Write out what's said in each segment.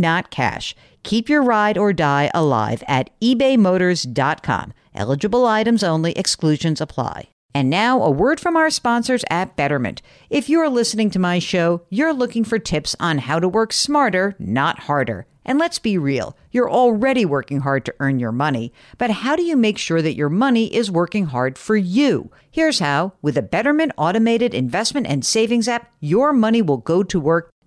not cash. Keep your ride or die alive at ebaymotors.com. Eligible items only, exclusions apply. And now, a word from our sponsors at Betterment. If you're listening to my show, you're looking for tips on how to work smarter, not harder. And let's be real, you're already working hard to earn your money, but how do you make sure that your money is working hard for you? Here's how with a Betterment automated investment and savings app, your money will go to work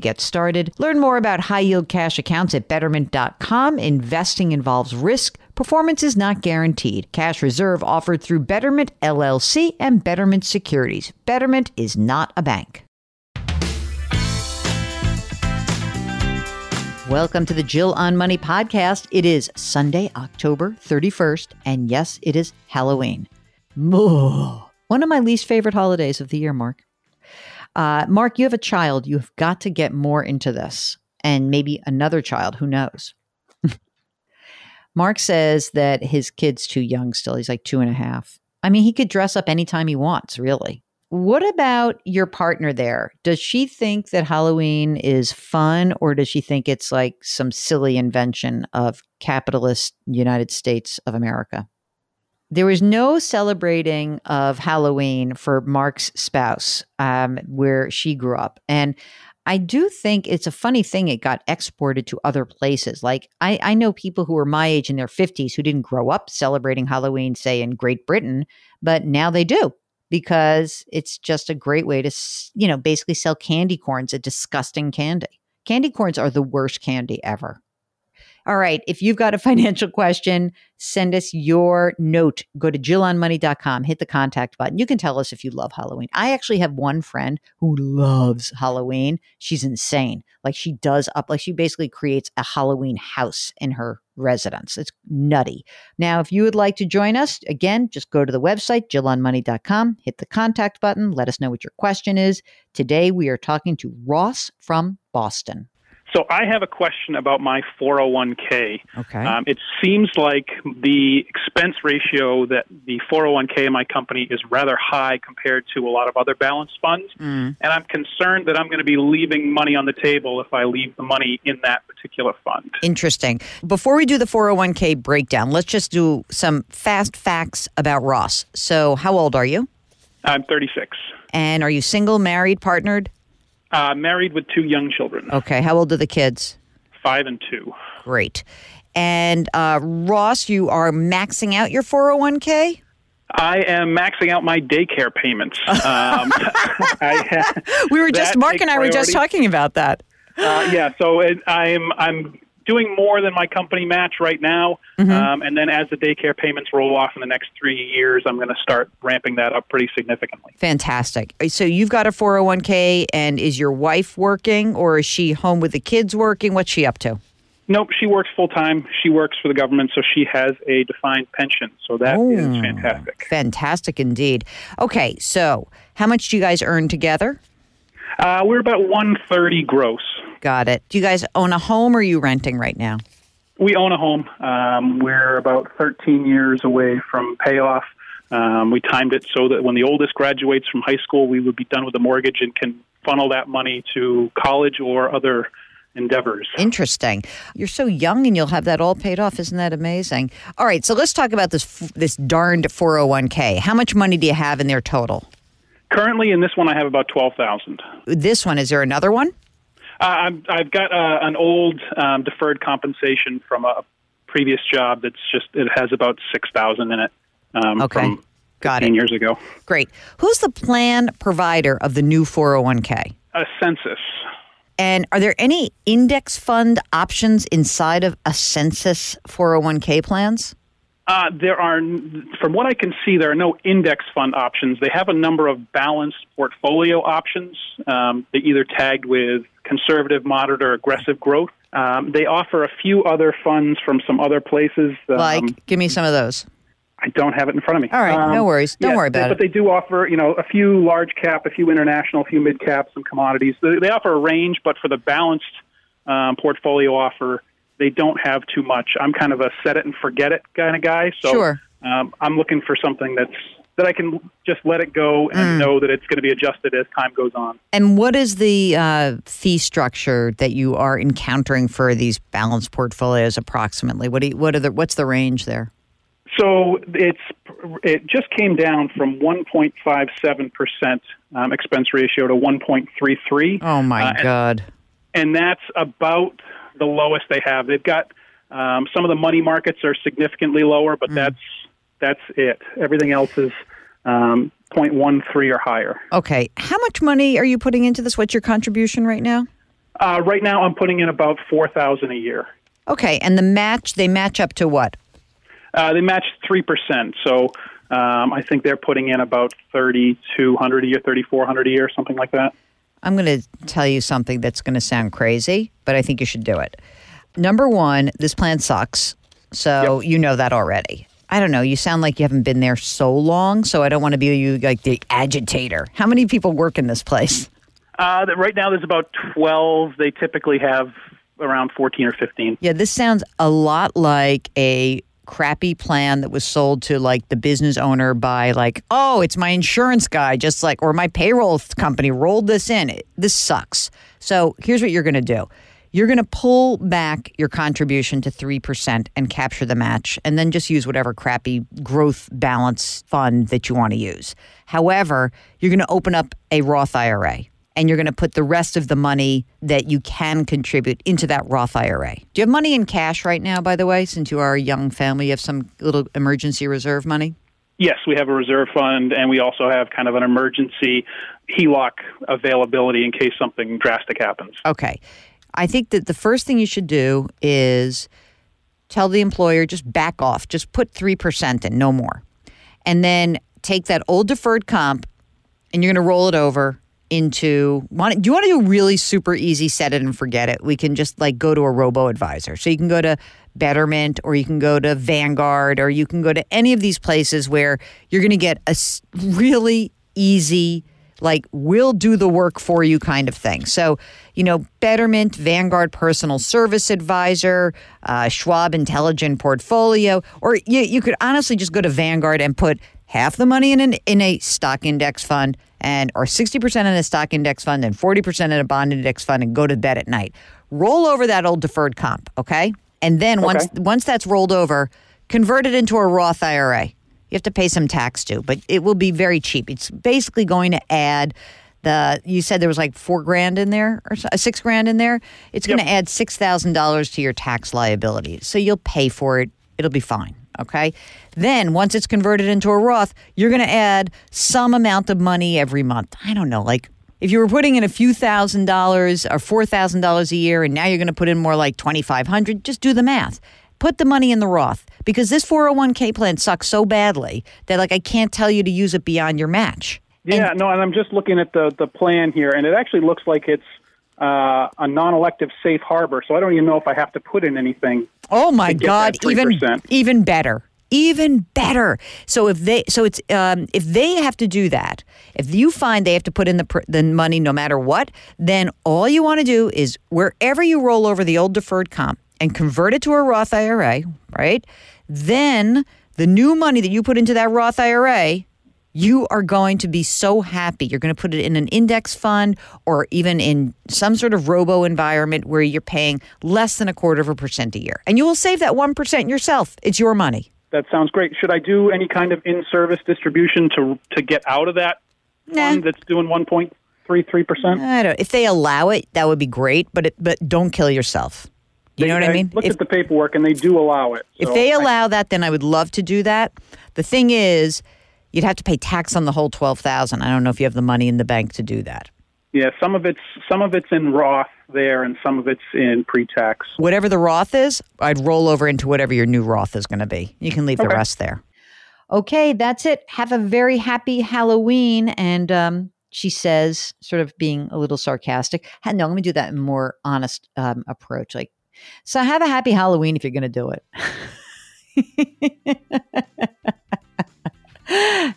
get started. Learn more about high yield cash accounts at betterment.com. Investing involves risk. Performance is not guaranteed. Cash reserve offered through Betterment LLC and Betterment Securities. Betterment is not a bank. Welcome to the Jill on Money podcast. It is Sunday, October 31st, and yes, it is Halloween. One of my least favorite holidays of the year, Mark. Uh, Mark, you have a child. You have got to get more into this, and maybe another child. Who knows? Mark says that his kid's too young still. He's like two and a half. I mean, he could dress up anytime he wants, really. What about your partner there? Does she think that Halloween is fun or does she think it's like some silly invention of capitalist United States of America? There was no celebrating of Halloween for Mark's spouse um, where she grew up. And I do think it's a funny thing it got exported to other places. Like I, I know people who are my age in their 50s who didn't grow up celebrating Halloween, say in Great Britain, but now they do because it's just a great way to, you know, basically sell candy corns, a disgusting candy. Candy corns are the worst candy ever. All right. If you've got a financial question, send us your note. Go to jillonmoney.com, hit the contact button. You can tell us if you love Halloween. I actually have one friend who loves Halloween. She's insane. Like she does up, like she basically creates a Halloween house in her residence. It's nutty. Now, if you would like to join us, again, just go to the website, jillonmoney.com, hit the contact button, let us know what your question is. Today, we are talking to Ross from Boston. So I have a question about my 401k. Okay. Um, it seems like the expense ratio that the 401k in my company is rather high compared to a lot of other balanced funds, Mm. and I'm concerned that I'm going to be leaving money on the table if I leave the money in that particular fund. Interesting. Before we do the 401k breakdown, let's just do some fast facts about Ross. So, how old are you? I'm 36, And are you single, married, partnered? Uh, married with two young children, Okay. How old are the kids? five and two. Great. And uh, Ross, you are maxing out your 401k? I am maxing out my daycare payments. Um, I We were just, Mark and I were just talking about that. Uh, yeah, so it, I'm I'm doing more than my company match right now, Mm-hmm. um, and then as the daycare payments roll off in the next three years, I'm going to start ramping that up pretty significantly. Fantastic. So, you've got a 401k, and is your wife working or is she home with the kids working? What's she up to? Nope, she works full time. She works for the government, so she has a defined pension. So that is Oh. fantastic. Fantastic indeed. Okay. So, how much do you guys earn together? Uh, we're about 130 gross. Got it. Do you guys own a home or are you renting right now? We own a home. Um, we're about 13 years away from payoff. Um, we timed it so that when the oldest graduates from high school, we would be done with the mortgage and can funnel that money to college or other endeavors. Interesting. You're so young and you'll have that all paid off. Isn't that amazing? All right, so let's talk about this this darned 401k. How much money do you have in there total? Currently, in this one, I have about twelve thousand. This one, is there another one? Uh, i have got uh, an old um, deferred compensation from a previous job that's just it has about six thousand in it. Um, okay, got it. Years ago. Great. Who's the plan provider of the new 401k? A census. And are there any index fund options inside of Ascensus 401k plans? Uh, there are, from what I can see, there are no index fund options. They have a number of balanced portfolio options. Um, they either tagged with conservative, moderate, or aggressive growth. Um, they offer a few other funds from some other places. Um, like, give me some of those. I don't have it in front of me. All right, um, no worries. Don't yeah, worry about they, it. But they do offer, you know, a few large cap, a few international, a few mid cap, some commodities. They, they, offer a range, but for the balanced um, portfolio offer, they don't have too much. I'm kind of a set it and forget it kind of guy, so sure. um, I'm looking for something that's that I can just let it go and mm. know that it's going to be adjusted as time goes on. And what is the uh, fee structure that you are encountering for these balanced portfolios approximately? What do you, what are the what's the range there? So it's it just came down from 1.57 percent um, expense ratio to 1.33. Oh my uh, god! And, and, that's about the lowest they have. They've got um, some of the money markets are significantly lower, but mm. that's that's it. Everything else is um, 0.13 or higher. Okay, how much money are you putting into this? What's your contribution right now? Uh, right now, I'm putting in about four thousand a year. Okay, and the match they match up to what? Uh, they match three percent. So um, I think they're putting in about thirty two hundred a year, thirty four hundred a year, something like that. I'm going to tell you something that's going to sound crazy, but I think you should do it. Number one, this plan sucks. So yep. you know that already. I don't know. You sound like you haven't been there so long, so I don't want to be you like the agitator. How many people work in this place? Uh, right now, there's about twelve. They typically have around fourteen or fifteen. Yeah, this sounds a lot like a crappy plan that was sold to like the business owner by like, oh, it's my insurance guy, just like, or my payroll company rolled this in. It, this sucks. So here's what you're going to do. You're going to pull back your contribution to 3% and capture the match, and then just use whatever crappy growth balance fund that you want to use. However, you're going to open up a Roth IRA and you're going to put the rest of the money that you can contribute into that Roth IRA. Do you have money in cash right now, by the way, since you are a young family? You have some little emergency reserve money? Yes, we have a reserve fund, and we also have kind of an emergency HELOC availability in case something drastic happens. Okay. I think that the first thing you should do is tell the employer just back off, just put 3% in, no more. And then take that old deferred comp and you're going to roll it over into want do you want to do really super easy set it and forget it? We can just like go to a robo advisor. So you can go to betterment or you can go to vanguard or you can go to any of these places where you're going to get a really easy like we'll do the work for you kind of thing so you know betterment vanguard personal service advisor uh, schwab intelligent portfolio or you, you could honestly just go to vanguard and put half the money in an in a stock index fund and or 60% in a stock index fund and 40% in a bond index fund and go to bed at night. Roll over that old deferred comp, okay? And then okay. once once that's rolled over, convert it into a Roth IRA. You have to pay some tax too, but it will be very cheap. It's basically going to add the you said there was like 4 grand in there or uh, 6 grand in there. It's going to add $6,000 to your tax liability. So you'll pay for it. It'll be fine. Okay. Then once it's converted into a Roth, you're going to add some amount of money every month. I don't know, like if you were putting in a few thousand dollars or four thousand dollars a year, and now you're going to put in more like twenty five hundred, just do the math. Put the money in the Roth because this 401k plan sucks so badly that like I can't tell you to use it beyond your match. Yeah, and, no, and I'm just looking at the the plan here, and it actually looks like it's uh, a non-elective safe harbor. So I don't even know if I have to put in anything. Oh my God! Even even better. Even better. So if they, so it's um, if they have to do that, if you find they have to put in the the money no matter what, then all you want to do is wherever you roll over the old deferred comp, and convert it to a Roth IRA, right? Then the new money that you put into that Roth IRA, you are going to be so happy. You're going to put it in an index fund or even in some sort of robo environment where you're paying less than a quarter of a percent a year. And you will save that 1% yourself. It's your money. That sounds great. Should I do any kind of in-service distribution to to get out of that Nah. fund that's doing 1.33 percent? I don't. If they allow it, that would be great. But it, but don't kill yourself. You know what I mean? Look at the paperwork, and they do allow it. if So they I- allow that, then I would love to do that. The thing is, you'd have to pay tax on the whole twelve thousand. I don't know if you have the money in the bank to do that. yeah, some of it's some of it's in Roth there, and some of it's in pre-tax. Whatever the Roth is, I'd roll over into whatever your new Roth is going to be. You can leave the rest there. Okay, that's it. Have a very happy Halloween. And um, she says, sort of being a little sarcastic, "Ha- no, let me do that in a more honest um, approach. Like, so have a happy Halloween if you're going to do it.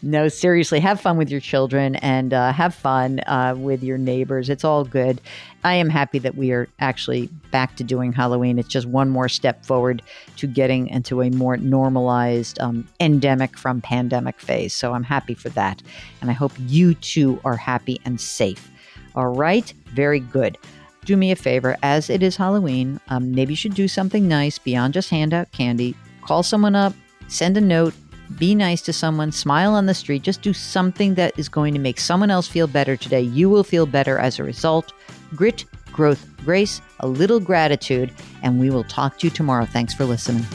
no, seriously, have fun with your children and uh, have fun uh, with your neighbors. It's all good. I am happy that we are actually back to doing Halloween. It's just one more step forward to getting into a more normalized um, endemic from pandemic phase. So I'm happy for that. And I hope you too are happy and safe. All right, very good. Do me a favor, as it is Halloween, um, maybe you should do something nice beyond just hand out candy. Call someone up, send a note, be nice to someone, smile on the street, just do something that is going to make someone else feel better today. You will feel better as a result. Grit, growth, grace, a little gratitude, and we will talk to you tomorrow. Thanks for listening.